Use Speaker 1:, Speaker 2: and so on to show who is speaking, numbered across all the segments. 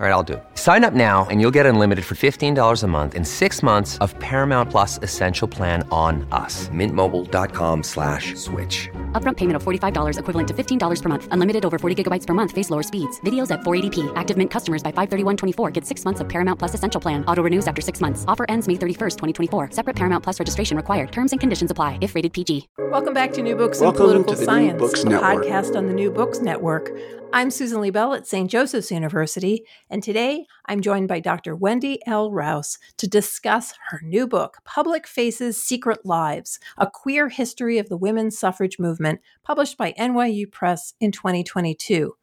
Speaker 1: All right, I'll do it. Sign up now and you'll get unlimited for $15 a month in six months of Paramount Plus Essential Plan on us. Mintmobile.com slash switch.
Speaker 2: Upfront payment of $45 equivalent to $15 per month. Unlimited over 40 gigabytes per month. Face lower speeds. Videos at 480p. Active Mint customers by 531.24 get six months of Paramount Plus Essential Plan. Auto renews after six months. Offer ends May 31st, 2024. Separate Paramount Plus registration required. Terms and conditions apply if rated PG.
Speaker 3: Welcome back to New Books
Speaker 4: Welcome
Speaker 3: in Political
Speaker 4: to the New
Speaker 3: Science,
Speaker 4: Books
Speaker 3: a
Speaker 4: Network.
Speaker 3: podcast on the New Books Network. I'm Susan Liebell at St. Joseph's University, and today I'm joined by Dr. Wendy L. Rouse to discuss her new book, Public Faces Secret Lives A Queer History of the Women's Suffrage Movement, published by NYU Press in 2022.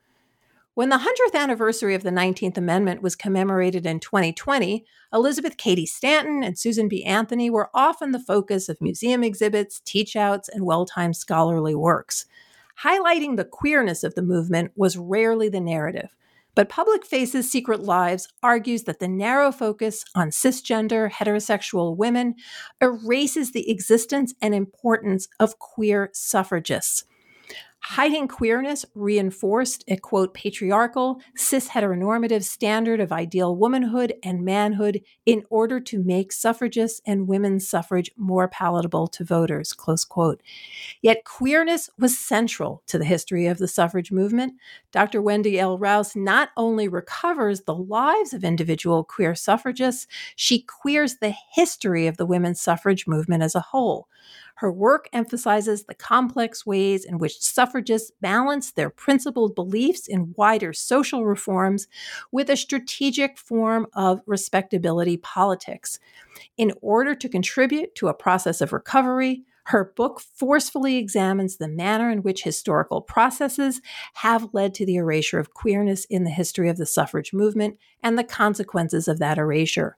Speaker 3: When the 100th anniversary of the 19th Amendment was commemorated in 2020, Elizabeth Cady Stanton and Susan B. Anthony were often the focus of museum exhibits, teach outs, and well timed scholarly works. Highlighting the queerness of the movement was rarely the narrative. But Public Faces Secret Lives argues that the narrow focus on cisgender, heterosexual women erases the existence and importance of queer suffragists. Hiding queerness reinforced a quote patriarchal, cis heteronormative standard of ideal womanhood and manhood in order to make suffragists and women's suffrage more palatable to voters, close quote. Yet queerness was central to the history of the suffrage movement. Dr. Wendy L. Rouse not only recovers the lives of individual queer suffragists, she queers the history of the women's suffrage movement as a whole. Her work emphasizes the complex ways in which suffragists balance their principled beliefs in wider social reforms with a strategic form of respectability politics. In order to contribute to a process of recovery, her book forcefully examines the manner in which historical processes have led to the erasure of queerness in the history of the suffrage movement and the consequences of that erasure.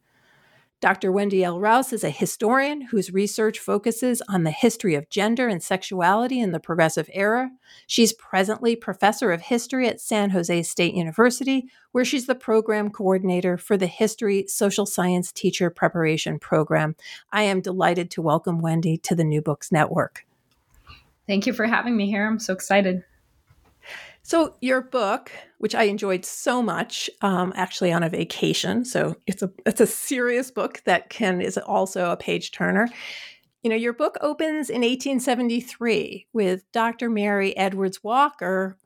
Speaker 3: Dr. Wendy L. Rouse is a historian whose research focuses on the history of gender and sexuality in the progressive era. She's presently professor of history at San Jose State University, where she's the program coordinator for the History Social Science Teacher Preparation Program. I am delighted to welcome Wendy to the New Books Network.
Speaker 5: Thank you for having me here. I'm so excited.
Speaker 3: So your book, which I enjoyed so much, um, actually on a vacation, so it's a it's a serious book that can is also a page turner. You know, your book opens in 1873 with Dr. Mary Edwards Walker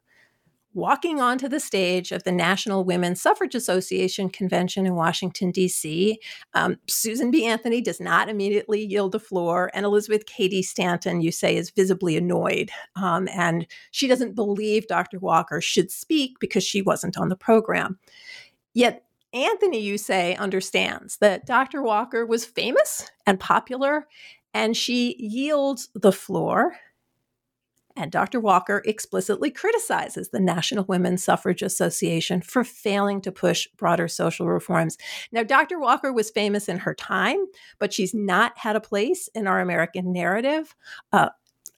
Speaker 3: walking onto the stage of the National Women's Suffrage Association convention in Washington, D.C. Um, Susan B. Anthony does not immediately yield the floor, and Elizabeth Cady Stanton, you say, is visibly annoyed. Um, and she doesn't believe Dr. Walker should speak because she wasn't on the program. Yet, Anthony, you say, understands that Dr. Walker was famous and popular, and she yields the floor and Dr. Walker explicitly criticizes the National Women's Suffrage Association for failing to push broader social reforms. Now, Dr. Walker was famous in her time, but she's not had a place in our American narrative. Uh,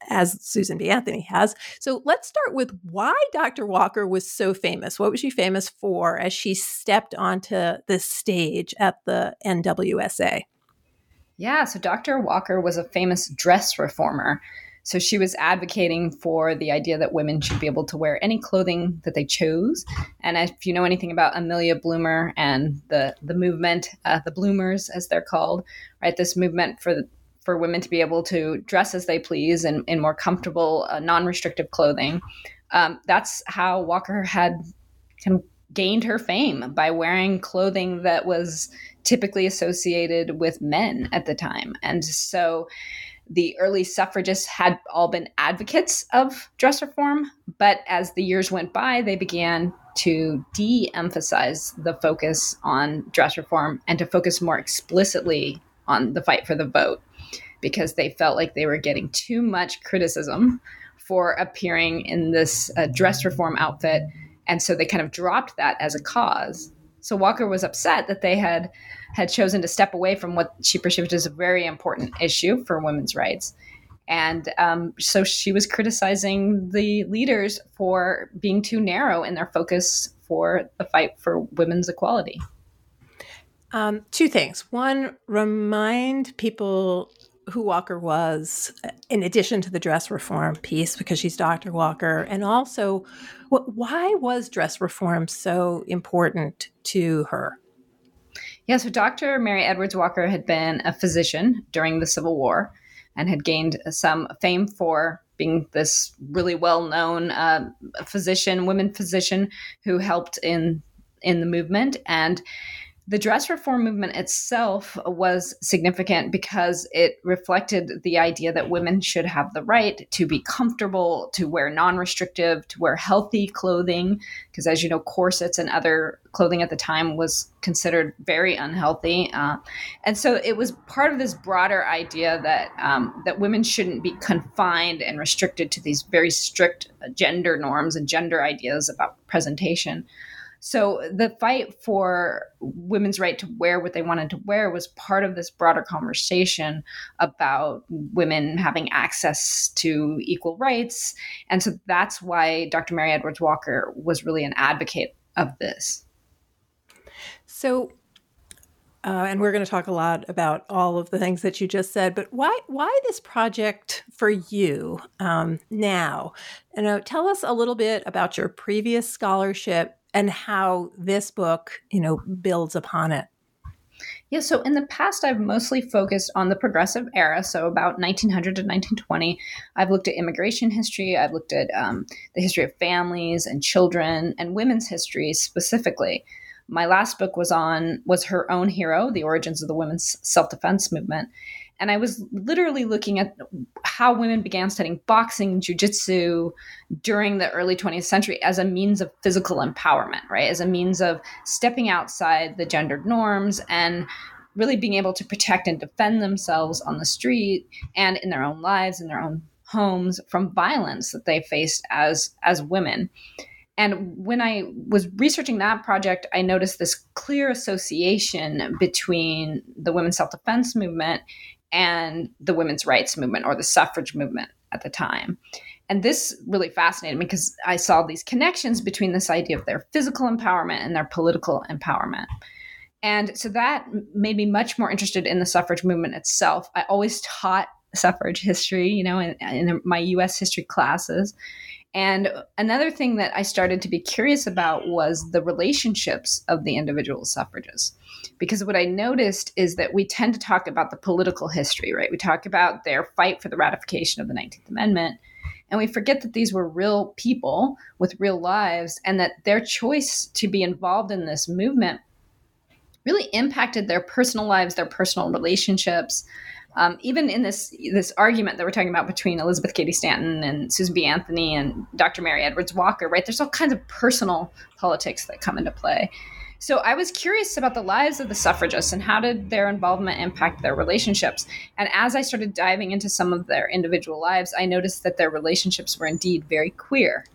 Speaker 3: as Susan B. Anthony has. So let's start with why Dr. Walker was so famous. What was she famous for as she stepped onto the stage at the NWSA?
Speaker 5: Yeah, so Dr. Walker was a famous dress reformer. So she was advocating for the idea that women should be able to wear any clothing that they chose. And if you know anything about Amelia Bloomer and the the movement, uh, the Bloomers as they're called, right? This movement for for women to be able to dress as they please in, in more comfortable, uh, non-restrictive clothing. um, that's how Walker had kind of gained her fame by wearing clothing that was typically associated with men at the time. And so the early suffragists had all been advocates of dress reform, but as the years went by, they began to de emphasize the focus on dress reform and to focus more explicitly on the fight for the vote because they felt like they were getting too much criticism for appearing in this uh, dress reform outfit. And so they kind of dropped that as a cause. So Walker was upset that they had had chosen to step away from what she perceived as a very important issue for women's rights. And um, so she was criticizing the leaders for being too narrow in their focus for the fight for women's equality.
Speaker 3: Um, two things. One, remind people who Walker was, in addition to the dress reform piece, because she's Dr. Walker, and also why was dress reform so important to her?
Speaker 5: Yeah, so Dr. Mary Edwards Walker had been a physician during the Civil War and had gained some fame for being this really well-known uh, physician, women physician who helped in in the movement and the dress reform movement itself was significant because it reflected the idea that women should have the right to be comfortable, to wear non restrictive, to wear healthy clothing. Because, as you know, corsets and other clothing at the time was considered very unhealthy. Uh, and so it was part of this broader idea that, um, that women shouldn't be confined and restricted to these very strict gender norms and gender ideas about presentation. So the fight for women's right to wear what they wanted to wear was part of this broader conversation about women having access to equal rights. And so that's why Dr. Mary Edwards Walker was really an advocate of this.
Speaker 3: So uh, and we're going to talk a lot about all of the things that you just said. But why why this project for you um, now? You know, tell us a little bit about your previous scholarship and how this book, you know, builds upon it.
Speaker 5: Yeah, so in the past, I've mostly focused on the progressive era, so about 1900 to 1920. I've looked at immigration history, I've looked at um, the history of families and children and women's history specifically. My last book was on was her own hero, the origins of the women's self defense movement, and I was literally looking at how women began studying boxing, jujitsu during the early 20th century as a means of physical empowerment, right? As a means of stepping outside the gendered norms and really being able to protect and defend themselves on the street and in their own lives, in their own homes from violence that they faced as as women. And when I was researching that project, I noticed this clear association between the women's self defense movement and the women's rights movement or the suffrage movement at the time. And this really fascinated me because I saw these connections between this idea of their physical empowerment and their political empowerment. And so that made me much more interested in the suffrage movement itself. I always taught suffrage history, you know, in, in my US history classes. And another thing that I started to be curious about was the relationships of the individual suffragists. Because what I noticed is that we tend to talk about the political history, right? We talk about their fight for the ratification of the 19th Amendment. And we forget that these were real people with real lives and that their choice to be involved in this movement really impacted their personal lives, their personal relationships, um, even in this this argument that we're talking about between Elizabeth Cady Stanton and Susan B. Anthony and Dr. Mary Edwards Walker, right? There's all kinds of personal politics that come into play. So I was curious about the lives of the suffragists and how did their involvement impact their relationships. And as I started diving into some of their individual lives, I noticed that their relationships were indeed very queer.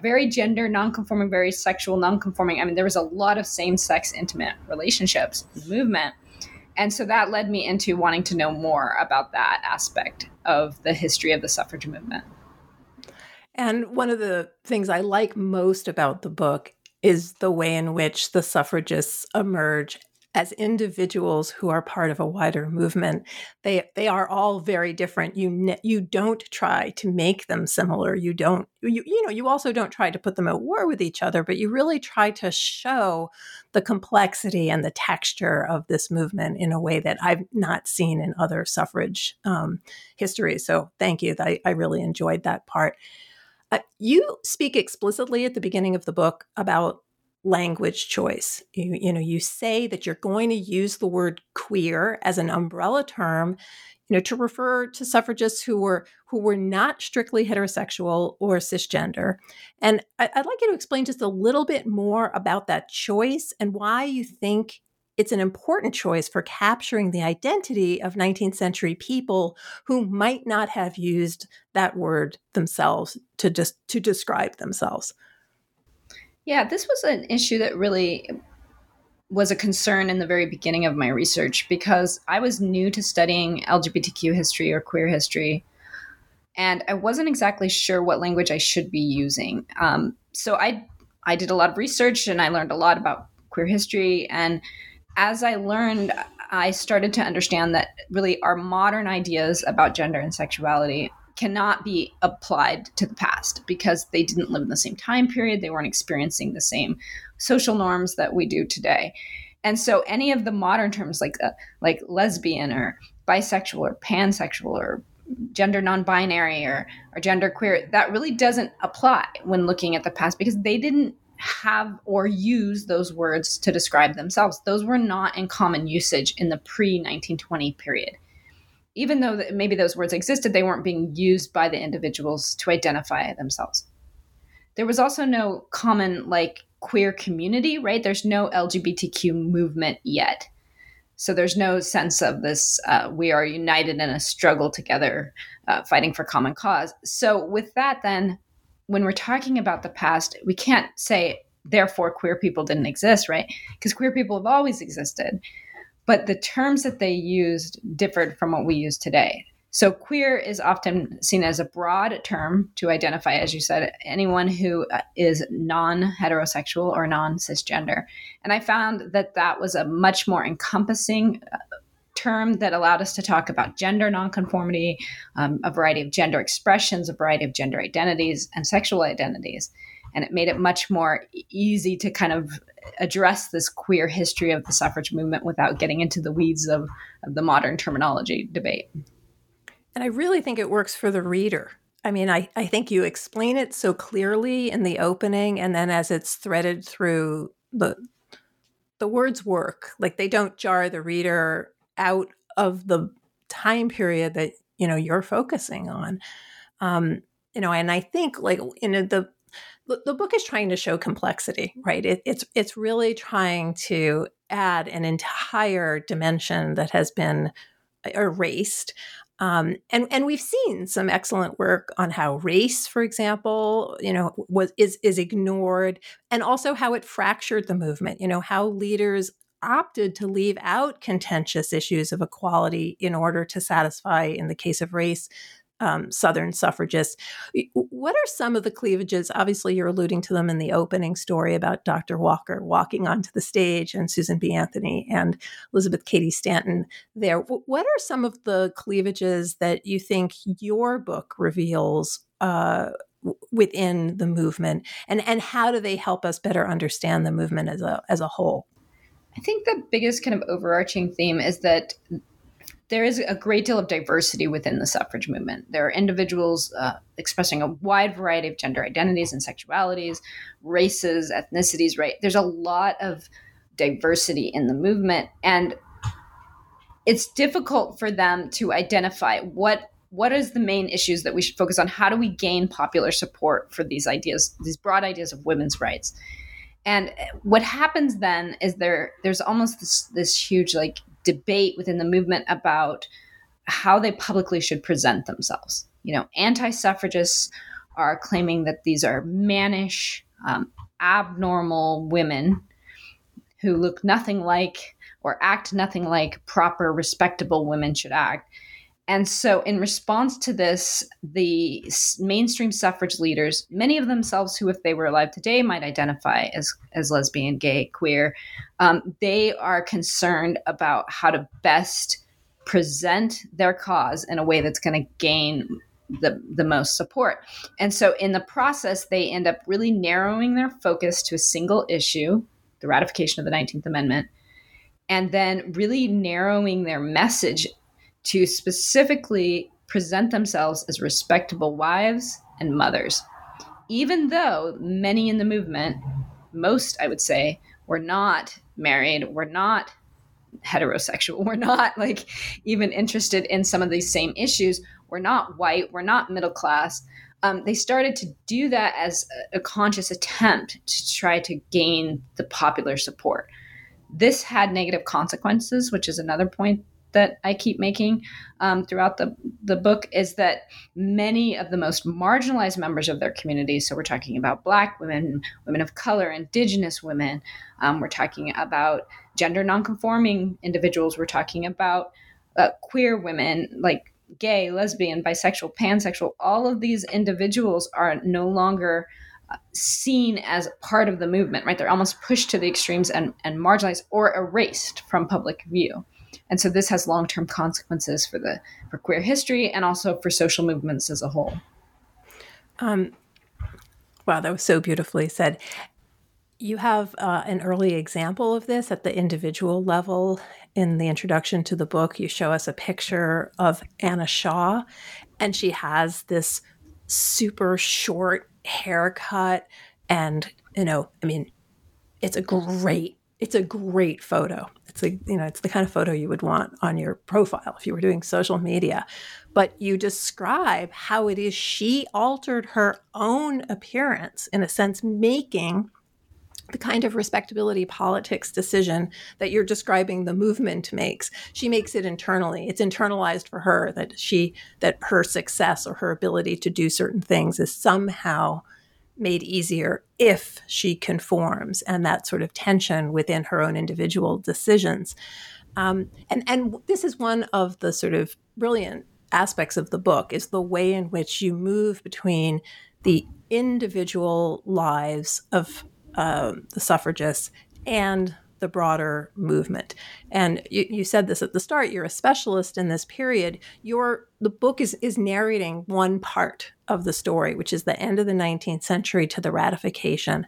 Speaker 5: Very gender nonconforming, very sexual nonconforming. I mean, there was a lot of same sex intimate relationships in the movement. And so that led me into wanting to know more about that aspect of the history of the suffrage movement.
Speaker 3: And one of the things I like most about the book is the way in which the suffragists emerge as individuals who are part of a wider movement they they are all very different. You you don't try to make them similar. You don't you, you know you also don't try to put them at war with each other but you really try to show the complexity and the texture of this movement in a way that I've not seen in other suffrage um, history so thank you. I, I really enjoyed that part. Uh, you speak explicitly at the beginning of the book about language choice. You, you know, you say that you're going to use the word queer as an umbrella term, you know, to refer to suffragists who were who were not strictly heterosexual or cisgender. And I, I'd like you to explain just a little bit more about that choice and why you think it's an important choice for capturing the identity of 19th century people who might not have used that word themselves to just to describe themselves.
Speaker 5: Yeah, this was an issue that really was a concern in the very beginning of my research because I was new to studying LGBTQ history or queer history. And I wasn't exactly sure what language I should be using. Um, so I I did a lot of research and I learned a lot about queer history. And as I learned, I started to understand that really our modern ideas about gender and sexuality cannot be applied to the past because they didn't live in the same time period. They weren't experiencing the same social norms that we do today. And so any of the modern terms like uh, like lesbian or bisexual or pansexual or gender non-binary or, or gender queer that really doesn't apply when looking at the past because they didn't have or use those words to describe themselves those were not in common usage in the pre-1920 period even though maybe those words existed, they weren't being used by the individuals to identify themselves. There was also no common, like, queer community, right? There's no LGBTQ movement yet. So there's no sense of this, uh, we are united in a struggle together, uh, fighting for common cause. So, with that, then, when we're talking about the past, we can't say, therefore, queer people didn't exist, right? Because queer people have always existed but the terms that they used differed from what we use today. So, queer is often seen as a broad term to identify, as you said, anyone who uh, non heterosexual or non cisgender. And I found that that was a much more encompassing uh, term that allowed us to talk about gender nonconformity, um, a variety of gender expressions, a variety of gender identities, and sexual identities. And it made it much more easy to kind of address this queer history of the suffrage movement without getting into the weeds of, of the modern terminology debate.
Speaker 3: And I really think it works for the reader. I mean, I, I think you explain it so clearly in the opening, and then as it's threaded through the the words work. Like they don't jar the reader out of the time period that you know you're focusing on. Um, you know, and I think like in the the, the book is trying to show complexity, right? It, it's it's really trying to add an entire dimension that has been erased. Um, and and we've seen some excellent work on how race, for example, you know, was is is ignored, and also how it fractured the movement. You know, how leaders opted to leave out contentious issues of equality in order to satisfy, in the case of race, um, Southern suffragists. What are some of the cleavages? Obviously, you're alluding to them in the opening story about Dr. Walker walking onto the stage and Susan B. Anthony and Elizabeth Cady Stanton there. What are some of the cleavages that you think your book reveals? Uh, within the movement and and how do they help us better understand the movement as a as a whole
Speaker 5: i think the biggest kind of overarching theme is that there is a great deal of diversity within the suffrage movement. There are individuals uh, expressing a wide variety of gender identities and sexualities, races, ethnicities, right? There's a lot of diversity in the movement. And it's difficult for them to identify what what is the main issues that we should focus on how do we gain popular support for these ideas these broad ideas of women's rights and what happens then is there there's almost this this huge like debate within the movement about how they publicly should present themselves. You know, anti suffragists are claiming that these are mannish, um, abnormal women who look nothing like or act nothing like proper, respectable women should act. And so, in response to this, the mainstream suffrage leaders, many of themselves who, if they were alive today, might identify as, as lesbian, gay, queer, um, they are concerned about how to best present their cause in a way that's going to gain the, the most support. And so, in the process, they end up really narrowing their focus to a single issue, the ratification of the 19th Amendment, and then really narrowing their message to specifically present themselves as respectable wives and mothers. even though many in the movement, most I would say, were not married, were not heterosexual, were not like even interested in some of these same issues, we're not white, we're not middle class. Um, they started to do that as a, a conscious attempt to try to gain the popular support. This had negative consequences, which is another point that I keep making um, throughout the, the book is that many of the most marginalized members of their communities, so we're talking about Black women, women of color, Indigenous women, um, we're talking about gender nonconforming individuals, we're talking about uh, queer women, like gay, lesbian, bisexual, pansexual, all of these individuals are no longer uh, seen as part of the movement, right? They're almost pushed to the extremes and, and marginalized or erased from public view and so this has long-term consequences for the for queer history and also for social movements as a whole. Um,
Speaker 3: wow that was so beautifully said. You have uh, an early example of this at the individual level in the introduction to the book. You show us a picture of anna shaw and she has this super short haircut and you know i mean it's a great it's a great photo. It's a you know it's the kind of photo you would want on your profile if you were doing social media. But you describe how it is she altered her own appearance in a sense, making the kind of respectability politics decision that you're describing the movement makes she makes it internally it's internalized for her that she that her success or her ability to do certain things is somehow made easier if she conforms and that sort of tension within her own individual decisions. Um, and, and this is one of the sort of brilliant aspects of the book is the way in which you move between the individual lives of uh, the suffragists and the broader movement. And you, you, said this at the start, you're a specialist in this period. Your the book is is narrating one part of the story, which is the end of the 19th century to the ratification.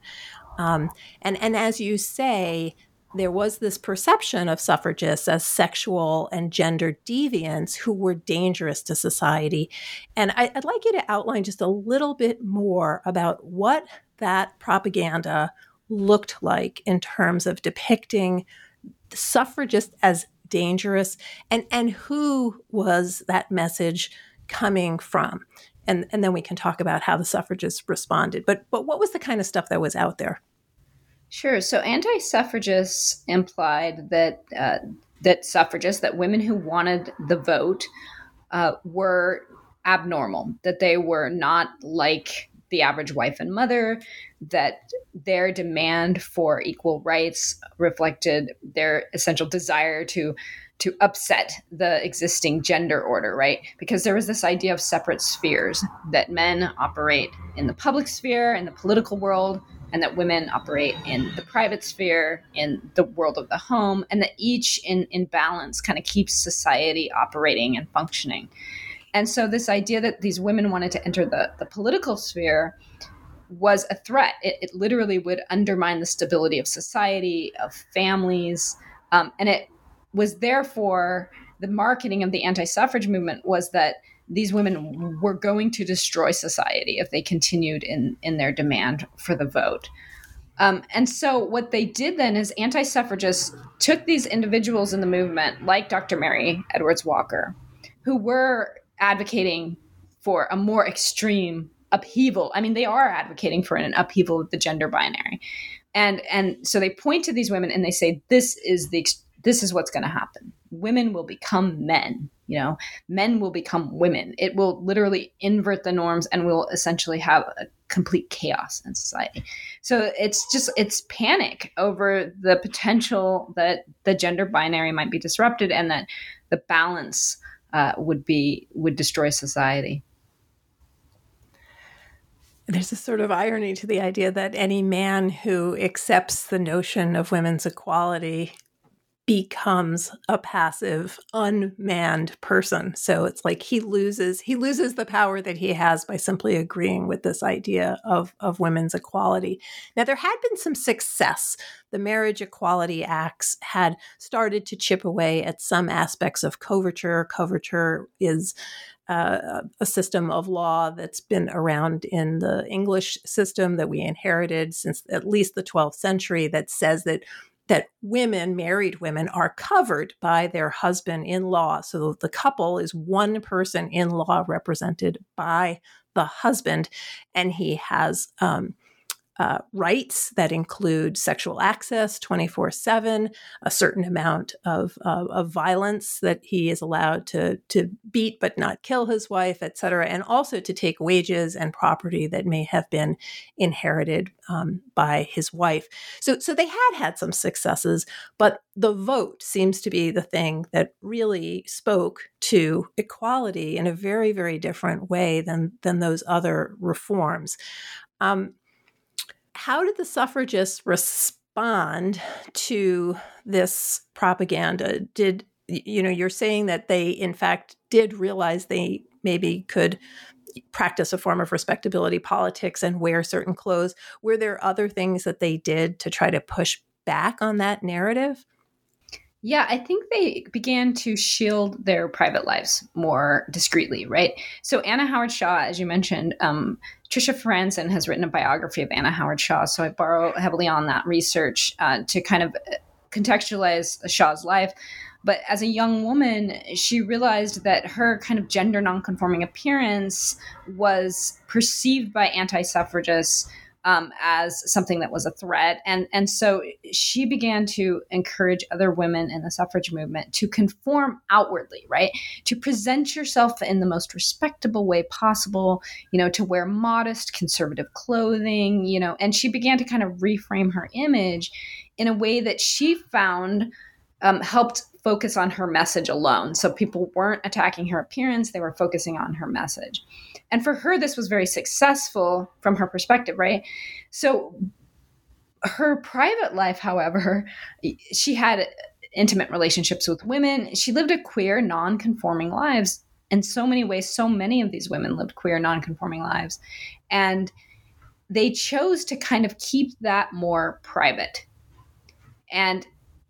Speaker 3: Um, and and as you say, there was this perception of suffragists as sexual and gender deviants who were dangerous to society. And I, would like you to outline just a little bit more about what that propaganda looked like in terms of depicting suffragists as dangerous and and who was that message coming from and and then we can talk about how the suffragists responded. But but what was the kind of stuff that was out there?
Speaker 5: Sure. So anti-suffragists implied that uh, that suffragists that women who wanted the vote uh, were abnormal that they were not like the average wife and mother, that their demand for equal rights reflected their essential desire to to upset the existing gender order, right? Because there was this idea of separate spheres that men operate in the public sphere, in the political world, and that women operate in the private sphere, in the world of the home, and that each in, in balance kind of keeps society operating and functioning. And so this idea that these women wanted to enter the, the political sphere was a threat. It, it literally would undermine the stability of society, of families. Um, and it was therefore the marketing of the anti suffrage movement was that these women were going to destroy society if they continued in, in their demand for the vote. Um, and so, what they did then is anti suffragists took these individuals in the movement, like Dr. Mary Edwards Walker, who were advocating for a more extreme upheaval. I mean, they are advocating for an upheaval of the gender binary. And and so they point to these women and they say this is the this is what's going to happen. Women will become men, you know. Men will become women. It will literally invert the norms and we'll essentially have a complete chaos in society. So it's just it's panic over the potential that the gender binary might be disrupted and that the balance uh, would be would destroy society.
Speaker 3: There's a sort of irony to the idea that any man who accepts the notion of women's equality becomes a passive unmanned person. So it's like he loses he loses the power that he has by simply agreeing with this idea of of women's equality. Now there had been some success. The marriage equality acts had started to chip away at some aspects of coverture. Coverture is uh, a system of law that's been around in the English system that we inherited since at least the 12th century that says that that women, married women, are covered by their husband in law. So the couple is one person in law represented by the husband, and he has um, uh, rights that include sexual access 24 7, a certain amount of, uh, of violence that he is allowed to, to beat but not kill his wife, et cetera, and also to take wages and property that may have been inherited um, by his wife. So, so they had had some successes, but the vote seems to be the thing that really spoke to equality in a very, very different way than, than those other reforms. Um, how did the suffragists respond to this propaganda? Did you know you're saying that they in fact did realize they maybe could practice a form of respectability politics and wear certain clothes were there other things that they did to try to push back on that narrative
Speaker 5: yeah, I think they began to shield their private lives more discreetly, right? So Anna Howard Shaw, as you mentioned, um, Trisha Franzen has written a biography of Anna Howard Shaw, so I borrow heavily on that research uh, to kind of contextualize Shaw's life. But as a young woman, she realized that her kind of gender nonconforming appearance was perceived by anti suffragists um, as something that was a threat. And, and so she began to encourage other women in the suffrage movement to conform outwardly, right? To present yourself in the most respectable way possible, you know, to wear modest conservative clothing, you know, and she began to kind of reframe her image in a way that she found um, helped focus on her message alone. So people weren't attacking her appearance, they were focusing on her message. And for her, this was very successful from her perspective, right? So her private life, however, she had intimate relationships with women. She lived a queer, non conforming lives in so many ways. So many of these women lived queer, non conforming lives. And they chose to kind of keep that more private. And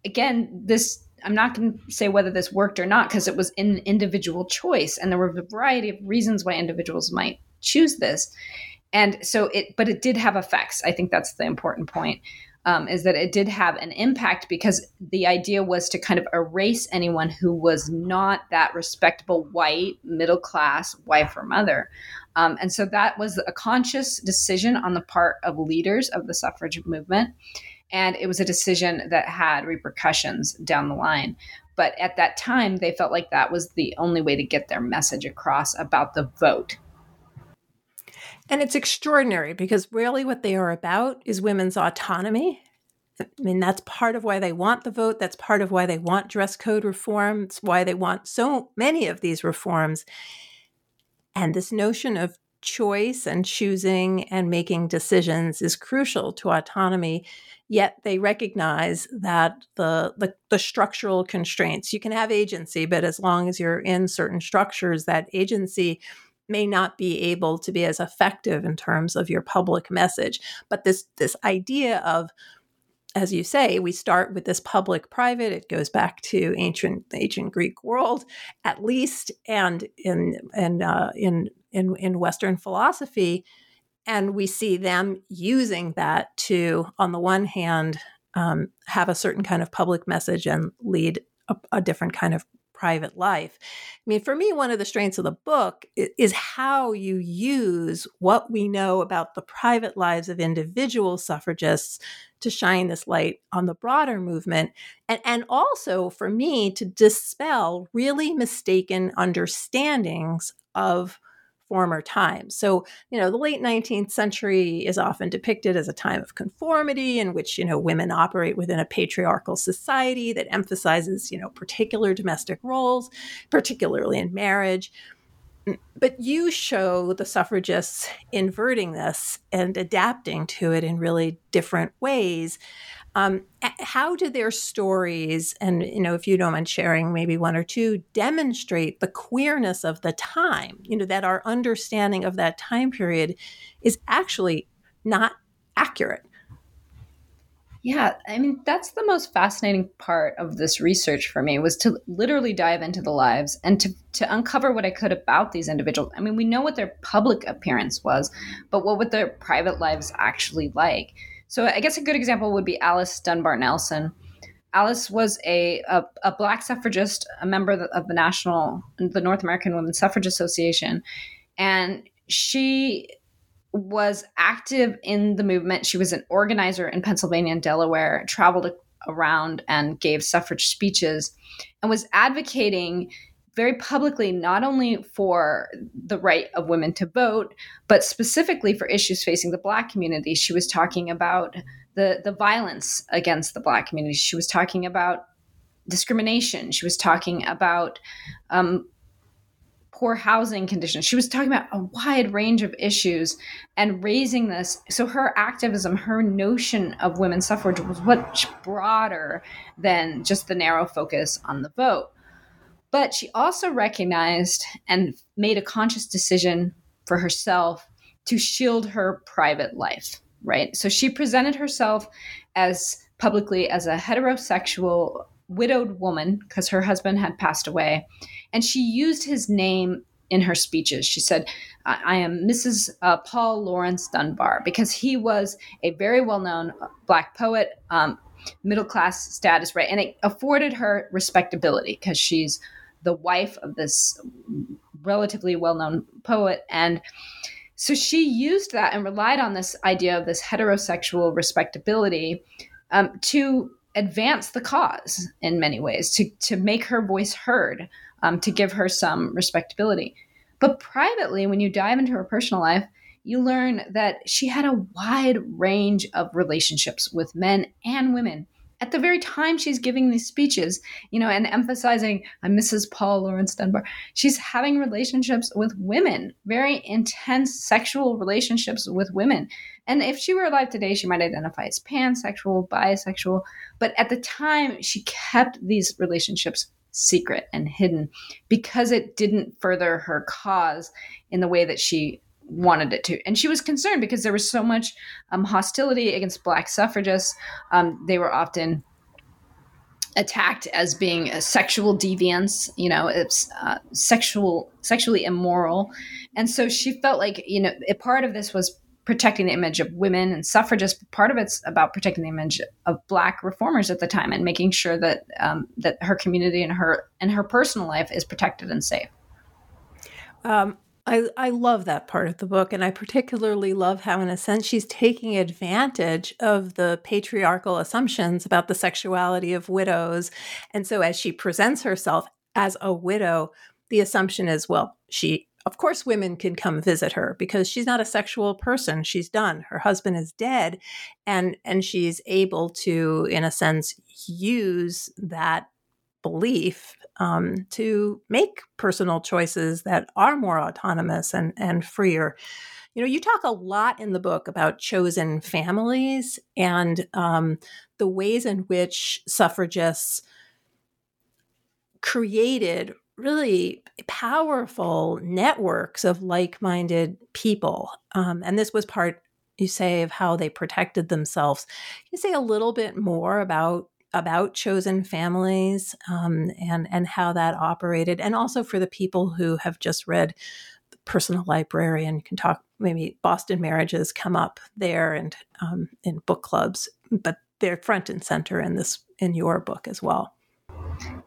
Speaker 5: again, this I'm not going to say whether this worked or not because it was an individual choice, and there were a variety of reasons why individuals might choose this. And so it, but it did have effects. I think that's the important point. Um, is that it did have an impact because the idea was to kind of erase anyone who was not that respectable white middle class wife or mother. Um, and so that was a conscious decision on the part of leaders of the suffrage movement and it was a decision that had repercussions down the line. But at that time, they felt like that was the only way to get their message across about the vote.
Speaker 3: And it's extraordinary because really what they are about is women's autonomy. I mean, that's part of why they want the vote. That's part of why they want dress code reform. It's why they want so many of these reforms. And this notion of choice and choosing and making decisions is crucial to autonomy yet they recognize that the, the, the structural constraints you can have agency but as long as you're in certain structures that agency may not be able to be as effective in terms of your public message but this this idea of as you say, we start with this public private. It goes back to ancient ancient Greek world, at least, and in and uh, in in in Western philosophy, and we see them using that to, on the one hand, um, have a certain kind of public message and lead a, a, different kind of private life. I mean, for me, one of the strengths of the book is how you use what we know about the private lives of individual suffragists to shine this light on the broader movement. And, and also for me to dispel really mistaken understandings of former times. So, you know, the late 19th century is often depicted as a time of conformity in which, you know, women operate within a patriarchal society that emphasizes, you know, particular domestic roles, particularly in marriage. Mm, but you show the suffragists inverting this and adapting to it in really different ways. Um, how do their stories, and you know, if you don't mind sharing, maybe one or two, demonstrate the queerness of the time? You know, that our understanding of that time period is actually not accurate.
Speaker 5: Yeah, I mean that's the most fascinating part of this research for me was to literally dive into the lives and to to uncover what I could about these individuals. I mean, we know what their public appearance was, but what would their private lives actually like? So I guess a good example would be Alice Dunbar Nelson. Alice was a, a, a black suffragist, a member of the, of the National, the North American Women's Suffrage Association, and she was active in the movement. She was an organizer in Pennsylvania and Delaware, traveled around and gave suffrage speeches, and was advocating very publicly not only for the right of women to vote, but specifically for issues facing the Black community. She was talking about the, the violence against the Black community. She was talking about discrimination. She was talking about um, poor housing conditions. She was talking about a wide range of issues and raising this. So her activism, her notion of women's suffrage was much broader than just the narrow focus on the vote. But she also recognized and made a conscious decision for herself to shield her private life, right? So she presented herself as publicly as a heterosexual widowed woman because her husband had passed away. And she used his name in her speeches. She said, I am Mrs. Uh, Paul Laurence Dunbar, because he was a very well known Black poet, um, middle class status, right? And it afforded her respectability because she's the wife of this relatively well known poet. And so she used that and relied on this idea of this heterosexual respectability um, to advance the cause in many ways, to, to make her voice heard, um, to give her some respectability. But privately, when you dive into her personal life, you learn that she had a wide range of relationships with men and women at the very time she's giving these speeches, you know, and emphasizing I'm Mrs. Paul Laurence Dunbar, she's having relationships with women, very intense sexual relationships with women. And if she were alive today, she might identify as pansexual, bisexual. But at the time, she kept these relationships secret and hidden because it didn't further her cause in the way that she wanted it to. And she was concerned because there was so much um, hostility against black suffragists. Um, they were often attacked as being a sexual deviance, you know, it's uh, sexual, sexually immoral. And so she felt like, you know, a part of this was protecting the image of women and suffragists. Part of it's about protecting the image of Black reformers at the time and making sure that um, that her community and her and her personal life is protected and safe.
Speaker 3: Um, I, I love that part of the book. And I particularly love how, in a sense, she's taking advantage of the patriarchal assumptions about the sexuality of widows. And so, as she presents herself as a widow, the assumption is, well, she, of course, women can come visit her because she's not a sexual person. She's done. Her husband is dead. And, and she's able to, in a sense, use that belief um, to make personal choices that are more autonomous and, and freer. You know, you talk a lot in the book about chosen families and um, the ways in which suffragists created really powerful networks of like minded people. Um, and this was part, you say, of how they protected themselves. Can you say a little bit more about about chosen families um, and and how that operated, and also for the people who have just read the Personal Librarian You can talk. Maybe Boston marriages come up there and um, in book clubs, but they're front and center in this in your book as well.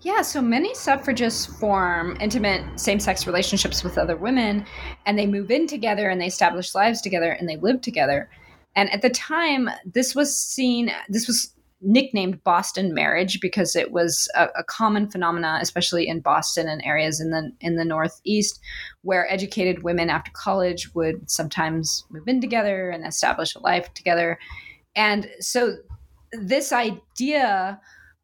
Speaker 5: Yeah, so many suffragists form intimate same sex relationships with other women and they move in together and they establish lives together and they live together. And at the time, this was seen, this was nicknamed Boston marriage because it was a, a, common phenomena, especially in Boston and areas in the in the Northeast, where educated women after college would sometimes move in together and establish a life together. And so this idea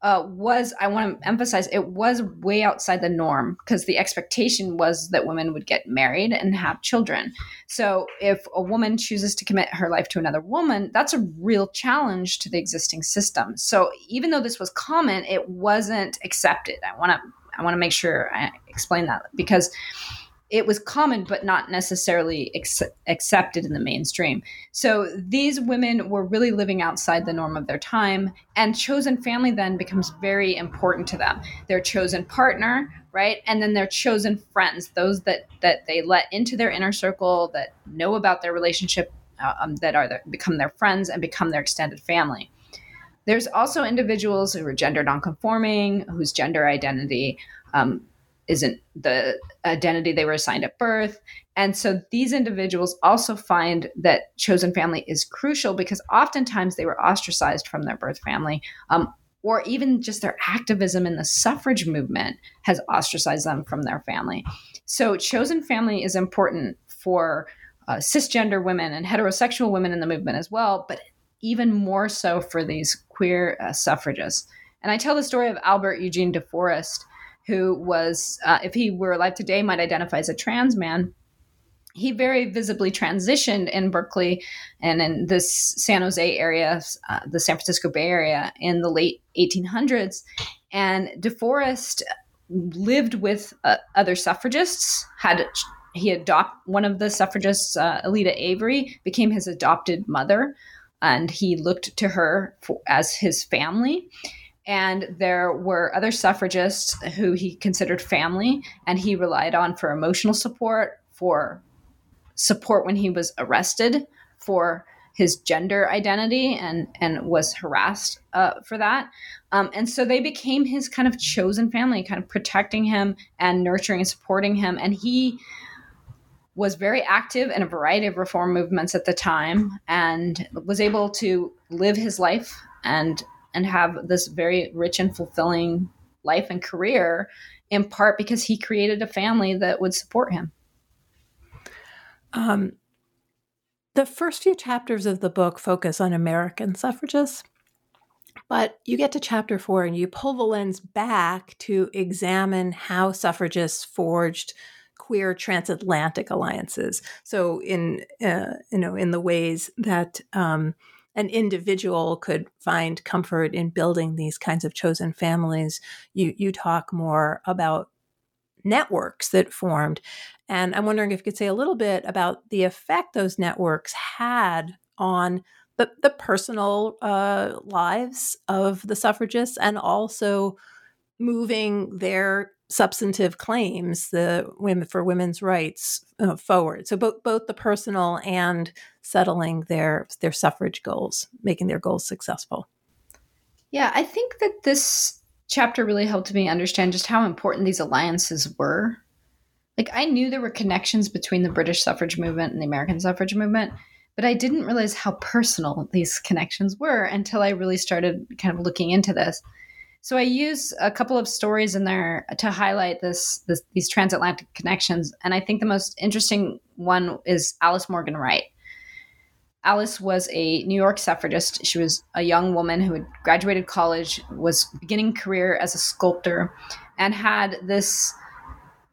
Speaker 5: uh, was I want to emphasize it was way outside the norm because the expectation was that women would get married and have children. So if a woman chooses to commit her life to another woman, that's a real challenge to the existing system. So even though this was common, it wasn't accepted. I want to I want to make sure I explain that because it was common but not necessarily ex- accepted in the mainstream. So these women were really living outside the norm of their time, and chosen family then becomes very important to them. Their chosen partner, right, and then their chosen friends, those that that they let into their inner circle, that know about their relationship, uh, um, that are their, become their friends and become their extended family. There's also individuals who are gender nonconforming, whose gender identity um, isn't the identity they were assigned at birth. And so these individuals also find that chosen family is crucial because oftentimes they were ostracized from their birth family. Um, or even just their activism in the suffrage movement has ostracized them from their family. So, chosen family is important for uh, cisgender women and heterosexual women in the movement as well, but even more so for these queer uh, suffragists. And I tell the story of Albert Eugene de Forest, who was, uh, if he were alive today, might identify as a trans man. He very visibly transitioned in Berkeley and in this San Jose area, uh, the San Francisco Bay Area, in the late 1800s. And DeForest lived with uh, other suffragists, had he adopt one of the suffragists, uh, Alida Avery, became his adopted mother, and he looked to her for, as his family and there were other suffragists who he considered family and he relied on for emotional support for support when he was arrested for his gender identity and and was harassed uh, for that. Um, and so they became his kind of chosen family kind of protecting him and nurturing and supporting him. And he was very active in a variety of reform movements at the time and was able to live his life and and have this very rich and fulfilling life and career in part because he created a family that would support him.
Speaker 3: Um, the first few chapters of the book focus on American suffragists, but you get to chapter four and you pull the lens back to examine how suffragists forged queer transatlantic alliances. So, in uh, you know, in the ways that um, an individual could find comfort in building these kinds of chosen families. You you talk more about networks that formed. And I'm wondering if you could say a little bit about the effect those networks had on the, the personal uh, lives of the suffragists and also moving their substantive claims the women for women's rights uh, forward. So both both the personal and settling their their suffrage goals making their goals successful.
Speaker 5: Yeah i think that this chapter really helped me understand just how important these alliances were. Like i knew there were connections between the british suffrage movement and the american suffrage movement but i didn't realize how personal these connections were until i really started kind of looking into this so I use a couple of stories in there to highlight this, this these transatlantic connections, and I think the most interesting one is Alice Morgan Wright. Alice was a New York suffragist. She was a young woman who had graduated college, was beginning career as a sculptor, and had this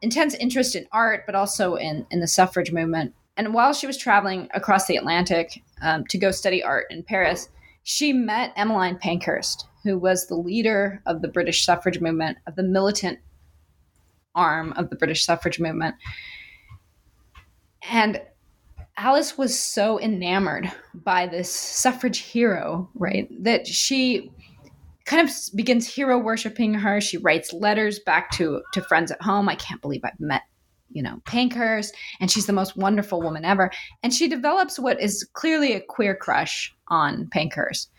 Speaker 5: intense interest in art, but also in, in the suffrage movement. And while she was traveling across the Atlantic um, to go study art in Paris, she met Emmeline Pankhurst, who was the leader of the British suffrage movement, of the militant arm of the British suffrage movement. And Alice was so enamored by this suffrage hero, right, that she kind of begins hero worshiping her. She writes letters back to to friends at home. I can't believe I've met, you know, Pankhurst, and she's the most wonderful woman ever. And she develops what is clearly a queer crush on Pankhurst.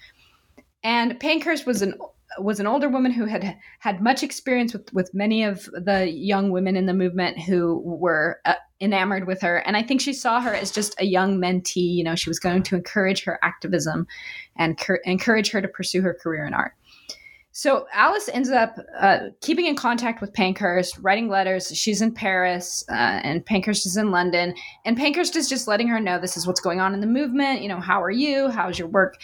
Speaker 5: And Pankhurst was an was an older woman who had had much experience with with many of the young women in the movement who were uh, enamored with her. And i think she saw her as just a young mentee. You know she was going to encourage her activism and cur- encourage her to pursue her career in art. So alice ends up uh, keeping in contact with pankhurst writing letters. She's in paris uh, and pankhurst is in london. And pankhurst is just letting her know this is what's going on in the movement. You know how are you? How's your work?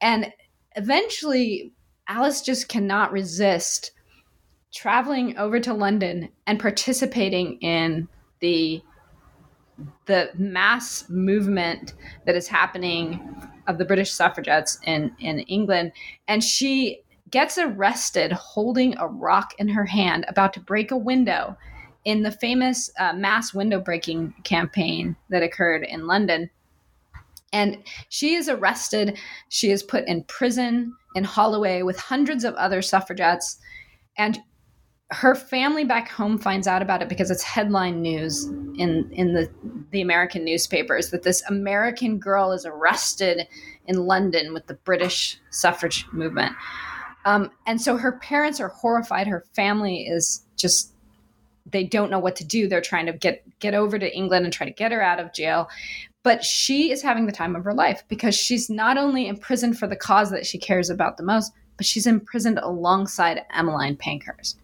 Speaker 5: And eventually, Alice just cannot resist traveling over to London and participating in the the mass movement that is happening of the British suffragettes in, in England. And she gets arrested holding a rock in her hand, about to break a window. in the famous uh, mass window breaking campaign that occurred in London. And she is arrested. She is put in prison in Holloway with hundreds of other suffragettes. And her family back home finds out about it because it's headline news in in the the American newspapers that this American girl is arrested in London with the British suffrage movement. Um, and so her parents are horrified. Her family is just they don't know what to do. They're trying to get get over to England and try to get her out of jail. But she is having the time of her life because she's not only imprisoned for the cause that she cares about the most, but she's imprisoned alongside Emmeline Pankhurst.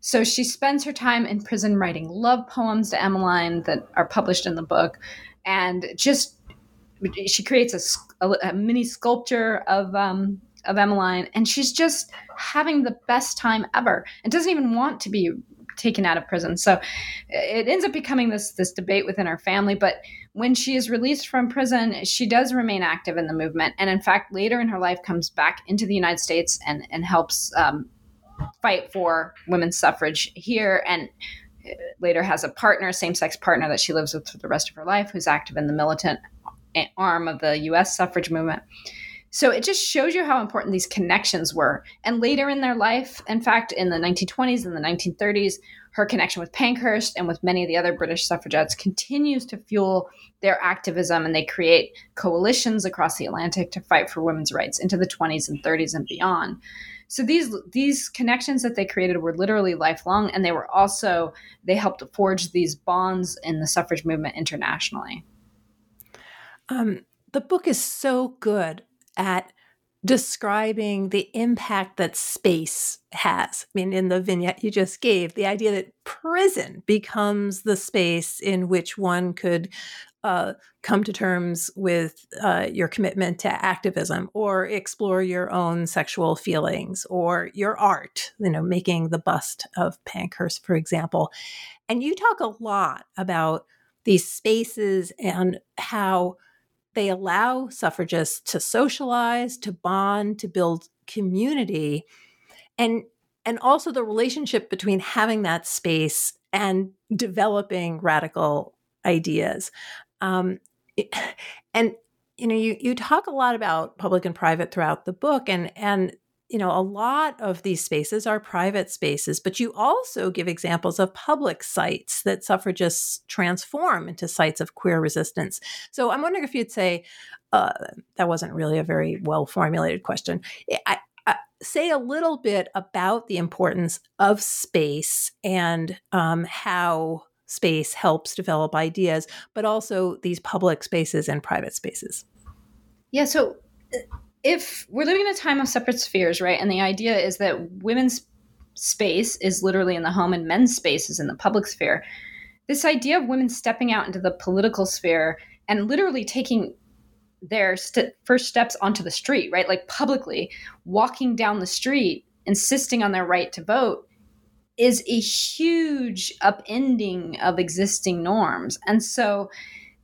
Speaker 5: So she spends her time in prison writing love poems to Emmeline that are published in the book, and just she creates a, a, a mini sculpture of um, of Emmeline, and she's just having the best time ever, and doesn't even want to be taken out of prison. So it ends up becoming this this debate within her family. But when she is released from prison, she does remain active in the movement, and in fact, later in her life, comes back into the United States and and helps um, fight for women's suffrage here and later has a partner same-sex partner that she lives with for the rest of her life who's active in the militant arm of the US suffrage movement so it just shows you how important these connections were and later in their life in fact in the 1920s and the 1930s her connection with Pankhurst and with many of the other British suffragettes continues to fuel their activism, and they create coalitions across the Atlantic to fight for women's rights into the 20s and 30s and beyond. So these these connections that they created were literally lifelong, and they were also they helped forge these bonds in the suffrage movement internationally.
Speaker 3: Um, the book is so good at describing the impact that space has. I mean, in the vignette you just gave, the idea that prison becomes the space in which one could uh, come to terms with uh, your commitment to activism or explore your own sexual feelings or your art, you know, making the bust of Pankhurst, for example. And you talk a lot about these spaces and how they allow suffragists to socialize, to bond, to build community, and and also the relationship between having that space and developing radical ideas. Um, it, and you know, you you talk a lot about public and private throughout the book, and and you know, a lot of these spaces are private spaces, but you also give examples of public sites that suffragists transform into sites of queer resistance. So I'm wondering if you'd say uh, that wasn't really a very well formulated question. I, I, say a little bit about the importance of space and um, how space helps develop ideas, but also these public spaces and private spaces.
Speaker 5: Yeah. So if we're living in a time of separate spheres, right, and the idea is that women's space is literally in the home and men's space is in the public sphere, this idea of women stepping out into the political sphere and literally taking their st- first steps onto the street, right, like publicly walking down the street, insisting on their right to vote, is a huge upending of existing norms. And so,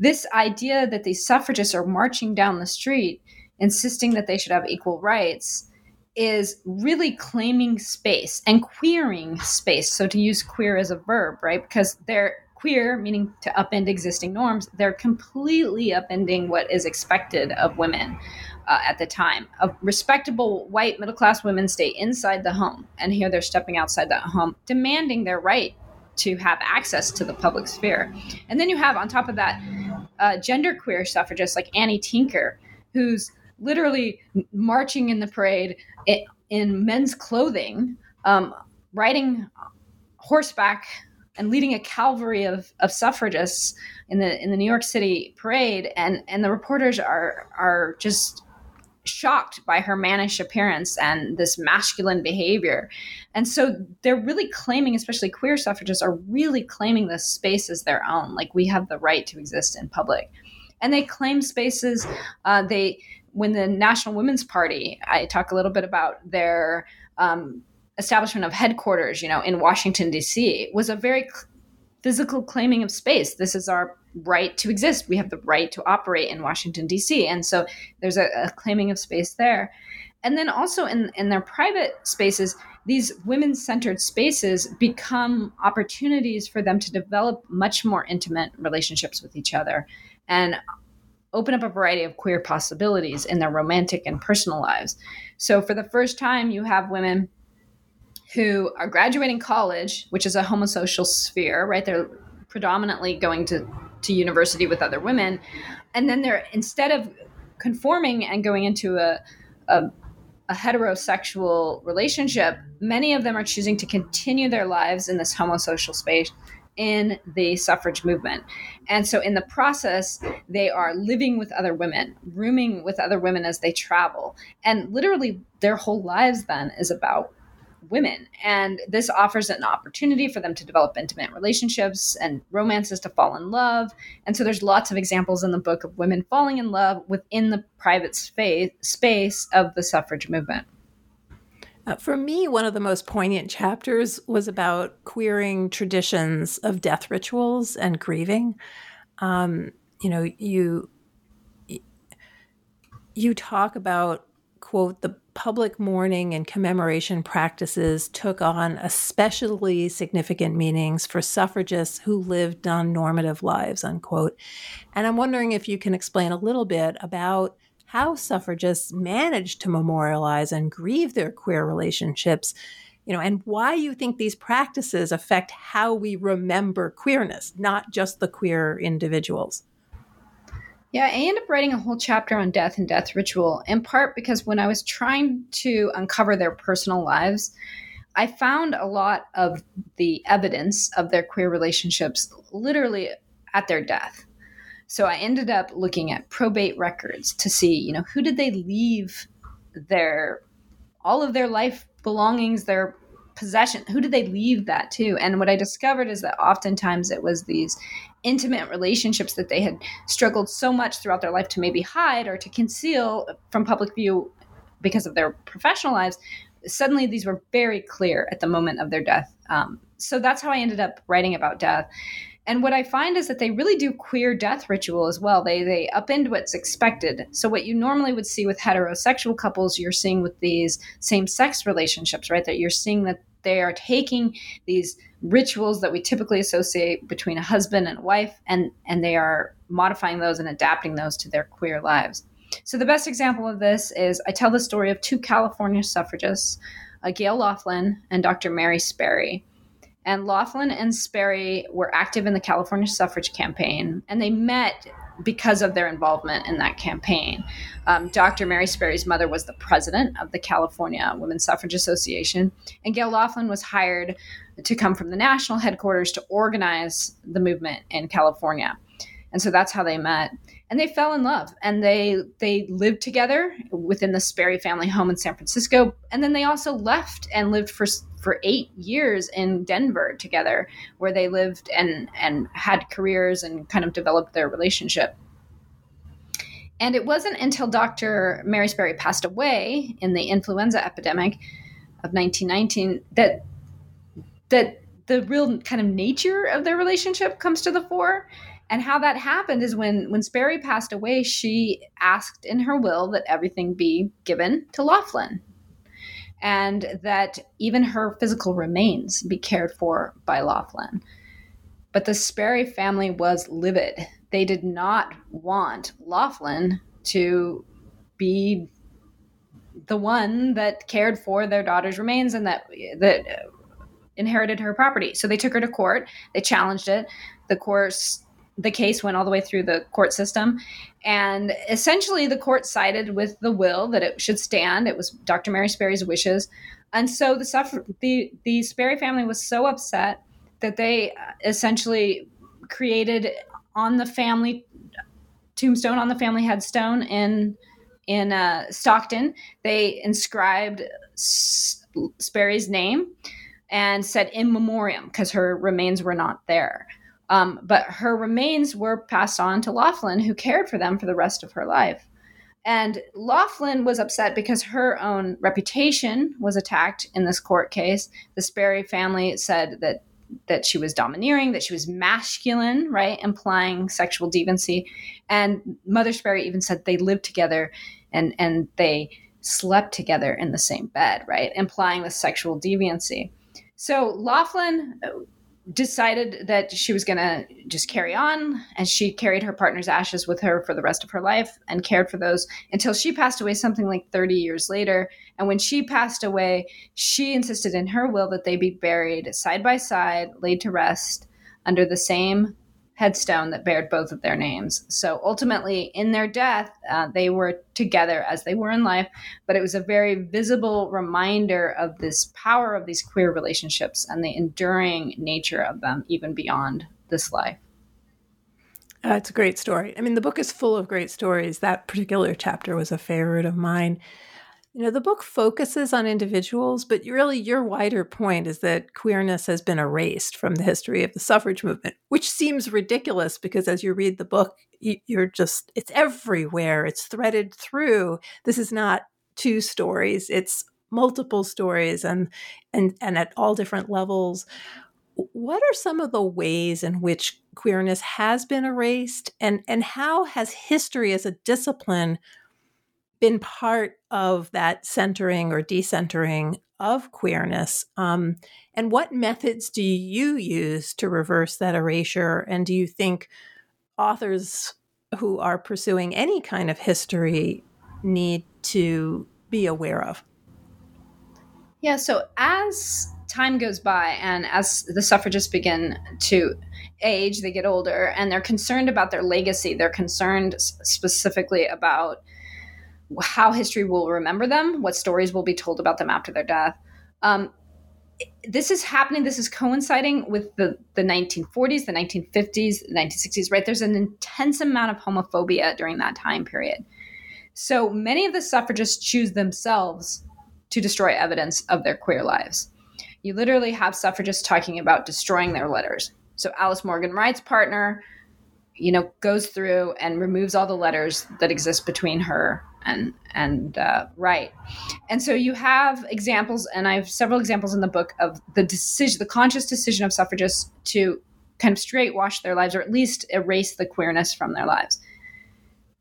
Speaker 5: this idea that these suffragists are marching down the street insisting that they should have equal rights is really claiming space and queering space. So to use queer as a verb, right? Because they're queer, meaning to upend existing norms, they're completely upending what is expected of women uh, at the time. Respectable white middle class women stay inside the home, and here they're stepping outside that home, demanding their right to have access to the public sphere. And then you have, on top of that, uh, genderqueer suffragists like Annie Tinker, who's literally marching in the parade in men's clothing, um, riding horseback and leading a cavalry of, of suffragists in the in the New York City parade, and and the reporters are are just shocked by her mannish appearance and this masculine behavior. And so they're really claiming, especially queer suffragists, are really claiming this space as their own. Like we have the right to exist in public. And they claim spaces. Uh, they when the National Women's Party, I talk a little bit about their um, establishment of headquarters, you know, in Washington D.C. was a very physical claiming of space. This is our right to exist. We have the right to operate in Washington, D.C. And so there's a, a claiming of space there. And then also in, in their private spaces, these women centered spaces become opportunities for them to develop much more intimate relationships with each other and open up a variety of queer possibilities in their romantic and personal lives. So, for the first time, you have women who are graduating college, which is a homosocial sphere, right? They're predominantly going to, to university with other women. And then they're, instead of conforming and going into a, a a heterosexual relationship, many of them are choosing to continue their lives in this homosocial space in the suffrage movement. And so, in the process, they are living with other women, rooming with other women as they travel. And literally, their whole lives then is about women. And this offers an opportunity for them to develop intimate relationships and romances to fall in love. And so there's lots of examples in the book of women falling in love within the private space, space of the suffrage movement.
Speaker 3: Uh, for me, one of the most poignant chapters was about queering traditions of death rituals and grieving. Um, you know, you you talk about quote the public mourning and commemoration practices took on especially significant meanings for suffragists who lived non-normative lives unquote and i'm wondering if you can explain a little bit about how suffragists managed to memorialize and grieve their queer relationships you know and why you think these practices affect how we remember queerness not just the queer individuals
Speaker 5: yeah, I ended up writing a whole chapter on death and death ritual, in part because when I was trying to uncover their personal lives, I found a lot of the evidence of their queer relationships literally at their death. So I ended up looking at probate records to see, you know, who did they leave their all of their life belongings, their possession, who did they leave that to? And what I discovered is that oftentimes it was these intimate relationships that they had struggled so much throughout their life to maybe hide or to conceal from public view because of their professional lives suddenly these were very clear at the moment of their death um, so that's how i ended up writing about death and what i find is that they really do queer death ritual as well. They they upend what's expected. So what you normally would see with heterosexual couples you're seeing with these same sex relationships right? That you're seeing that they are taking these rituals that we typically associate between a husband and a wife and and they are modifying those and adapting those to their queer lives. So the best example of this is i tell the story of two california suffragists uh, gail laughlin and dr mary sperry and laughlin and sperry were active in the california suffrage campaign and they met because of their involvement in that campaign. Um, Dr. Mary Sperry's mother was the president of the California Women's Suffrage Association, and Gail Laughlin was hired to come from the national headquarters to organize the movement in California. And so that's how they met. And they fell in love and they they lived together within the Sperry family home in San Francisco. And then they also left and lived for for eight years in Denver together, where they lived and and had careers and kind of developed their relationship. And it wasn't until Dr. Mary Sperry passed away in the influenza epidemic of 1919 that that the real kind of nature of their relationship comes to the fore. And how that happened is when when Sperry passed away, she asked in her will that everything be given to Laughlin, and that even her physical remains be cared for by Laughlin. But the Sperry family was livid. They did not want Laughlin to be the one that cared for their daughter's remains and that that inherited her property. So they took her to court. They challenged it. The course the case went all the way through the court system. And essentially the court sided with the will that it should stand. It was dr mary sperry's wishes. And so the suffer- the the sperry family was so upset that they essentially created on the family tombstone on the family headstone in in uh, stockton. They inscribed S- sperry's name and said in memoriam because her remains were not there um, but her remains were passed on to Laughlin, who cared for them for the rest of her life. And Laughlin was upset because her own reputation was attacked in this court case. The Sperry family said that that she was domineering, that she was masculine, right, implying sexual deviancy. And Mother Sperry even said they lived together and and they slept together in the same bed, right, implying the sexual deviancy. So Laughlin decided that she was going to just carry on and she carried her partner's ashes with her for the rest of her life and cared for those until she passed away something like 30 years later. And when she passed away she insisted in her will that they be buried side by side laid to rest under the same headstone that bared both of their names. So ultimately, in their death, uh, they were together as they were in life, but it was a very visible reminder of this power of these queer relationships and the enduring nature of them, even beyond this life.
Speaker 3: Uh, it's a great story. I mean, the book is full of great stories. That particular chapter was a favorite of mine. You know, the book focuses on individuals, but really your wider point is that queerness has been erased from the history of the suffrage movement, which seems ridiculous because as you read the book, you're just, it's everywhere. It's threaded through. This is not two stories, it's multiple stories and and and at all different levels what are some of the ways in which queerness has been erased and and how has history as a discipline been part of that centering or decentering of queerness. Um, and what methods do you use to reverse that erasure? And do you think authors who are pursuing any kind of history need to be aware of?
Speaker 5: Yeah, so as time goes by and as the suffragists begin to age, they get older and they're concerned about their legacy. They're concerned specifically about how history will remember them, what stories will be told about them after their death. Um, this is happening. This is coinciding with the, the 1940s, the 1950s, the 1960s, right? There's an intense amount of homophobia during that time period. So many of the suffragists choose themselves to destroy evidence of their queer lives. You literally have suffragists talking about destroying their letters. So Alice Morgan Wright's partner, you know, goes through and removes all the letters that exist between her and and uh, Wright. And so you have examples, and I have several examples in the book of the decision, the conscious decision of suffragists to kind of straight wash their lives, or at least erase the queerness from their lives.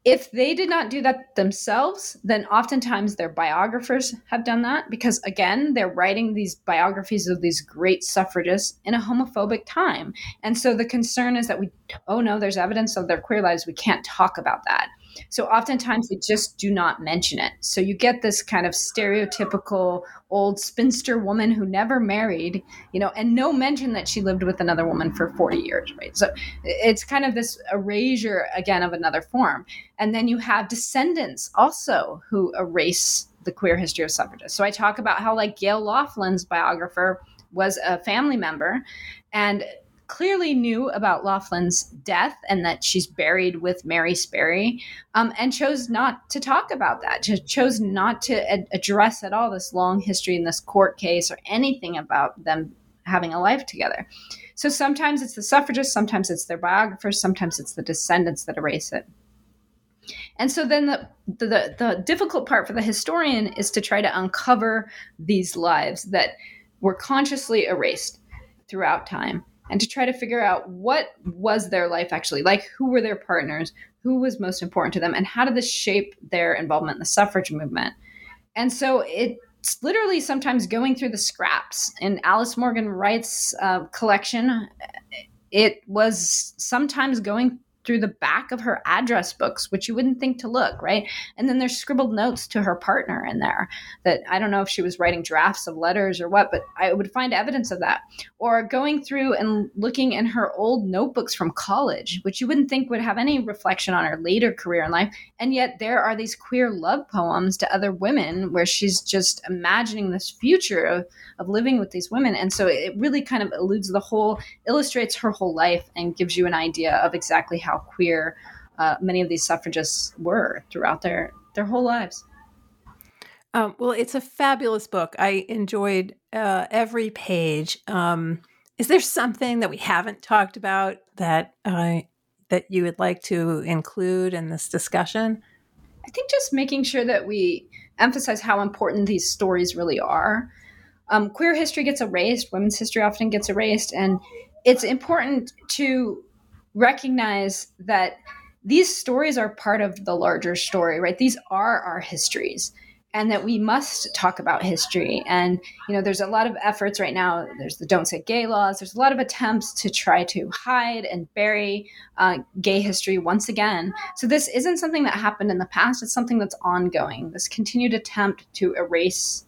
Speaker 5: If they did not do that themselves, then oftentimes their biographers have done that because, again, they're writing these biographies of these great suffragists in a homophobic time. And so the concern is that we, oh no, there's evidence of their queer lives. We can't talk about that. So oftentimes they just do not mention it. So you get this kind of stereotypical old spinster woman who never married, you know, and no mention that she lived with another woman for 40 years, right? So it's kind of this erasure again of another form. And then you have descendants also who erase the queer history of suffragists. So I talk about how like Gail Laughlin's biographer was a family member and clearly knew about Laughlin's death and that she's buried with Mary Sperry, um, and chose not to talk about that. Just chose not to ad- address at all this long history in this court case or anything about them having a life together. So sometimes it's the suffragists, sometimes it's their biographers, sometimes it's the descendants that erase it. And so then the, the, the difficult part for the historian is to try to uncover these lives that were consciously erased throughout time and to try to figure out what was their life actually like who were their partners who was most important to them and how did this shape their involvement in the suffrage movement. And so it's literally sometimes going through the scraps. In alice morgan wright's uh, collection it was sometimes going through the back of her address books, which you wouldn't think to look, right? And then there's scribbled notes to her partner in there that I don't know if she was writing drafts of letters or what, but I would find evidence of that. Or going through and looking in her old notebooks from college, which you wouldn't think would have any reflection on her later career in life. And yet there are these queer love poems to other women where she's just imagining this future of, of living with these women. And so it really kind of eludes the whole, illustrates her whole life and gives you an idea of exactly how queer uh, many of these suffragists were throughout their their whole lives.
Speaker 3: Um, well, it's a fabulous book. I enjoyed uh, every page. Um, is there something that we haven't talked about that uh, that you would like to include in this discussion?
Speaker 5: I think just making sure that we emphasize how important these stories really are. um, queer history gets erased, women's history often gets erased, and it's important to recognize that these stories are part of the larger story, right? These are our histories and that we must talk about history. And, you know, there's a lot of efforts right now. There's the Don't Say Gay laws. There's a lot of attempts to try to hide and bury uh, gay history once again. So this isn't something that happened in the past. It's something that's ongoing. This continued attempt to erase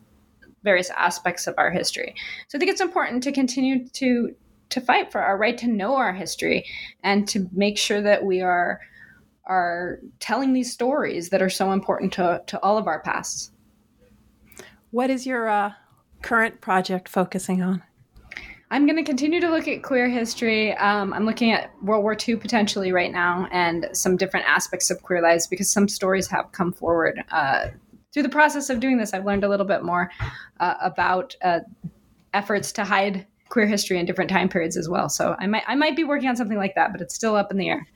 Speaker 5: various aspects of our history. So I think it's important to continue to to fight for our right to know our history and to make sure that we are are telling these stories that are so important to, to all of our pasts.
Speaker 3: What is your uh, current project focusing on?
Speaker 5: I'm going to continue to look at queer history. Um, I'm looking at World War II potentially right now and some different aspects of queer lives because some stories have come forward. Uh, through the process of doing this, I've learned a little bit more uh, about uh, efforts to hide queer history in different time periods as well. So I might I might be working on something like that, but it's still up in the air.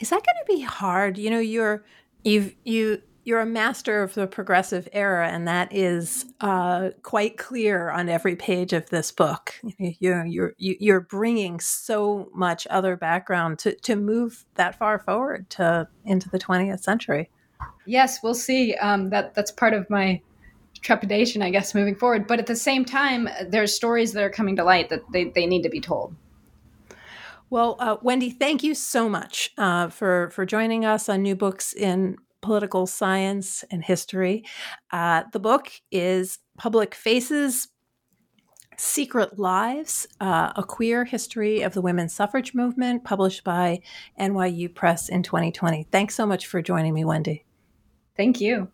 Speaker 3: Is that going to be hard? You know, you're you've you you're a master of the progressive era, and that is uh, quite clear on every page of this book. You know, you're you're bringing so much other background to to move that far forward to into the 20th century.
Speaker 5: Yes, we'll see. Um, that that's part of my trepidation, I guess, moving forward. But at the same time, there's stories that are coming to light that they, they need to be told.
Speaker 3: Well, uh, Wendy, thank you so much uh, for for joining us on New Books in Political Science and History. Uh, the book is Public Faces. Secret Lives, uh, a queer history of the women's suffrage movement, published by NYU Press in 2020. Thanks so much for joining me, Wendy.
Speaker 5: Thank you.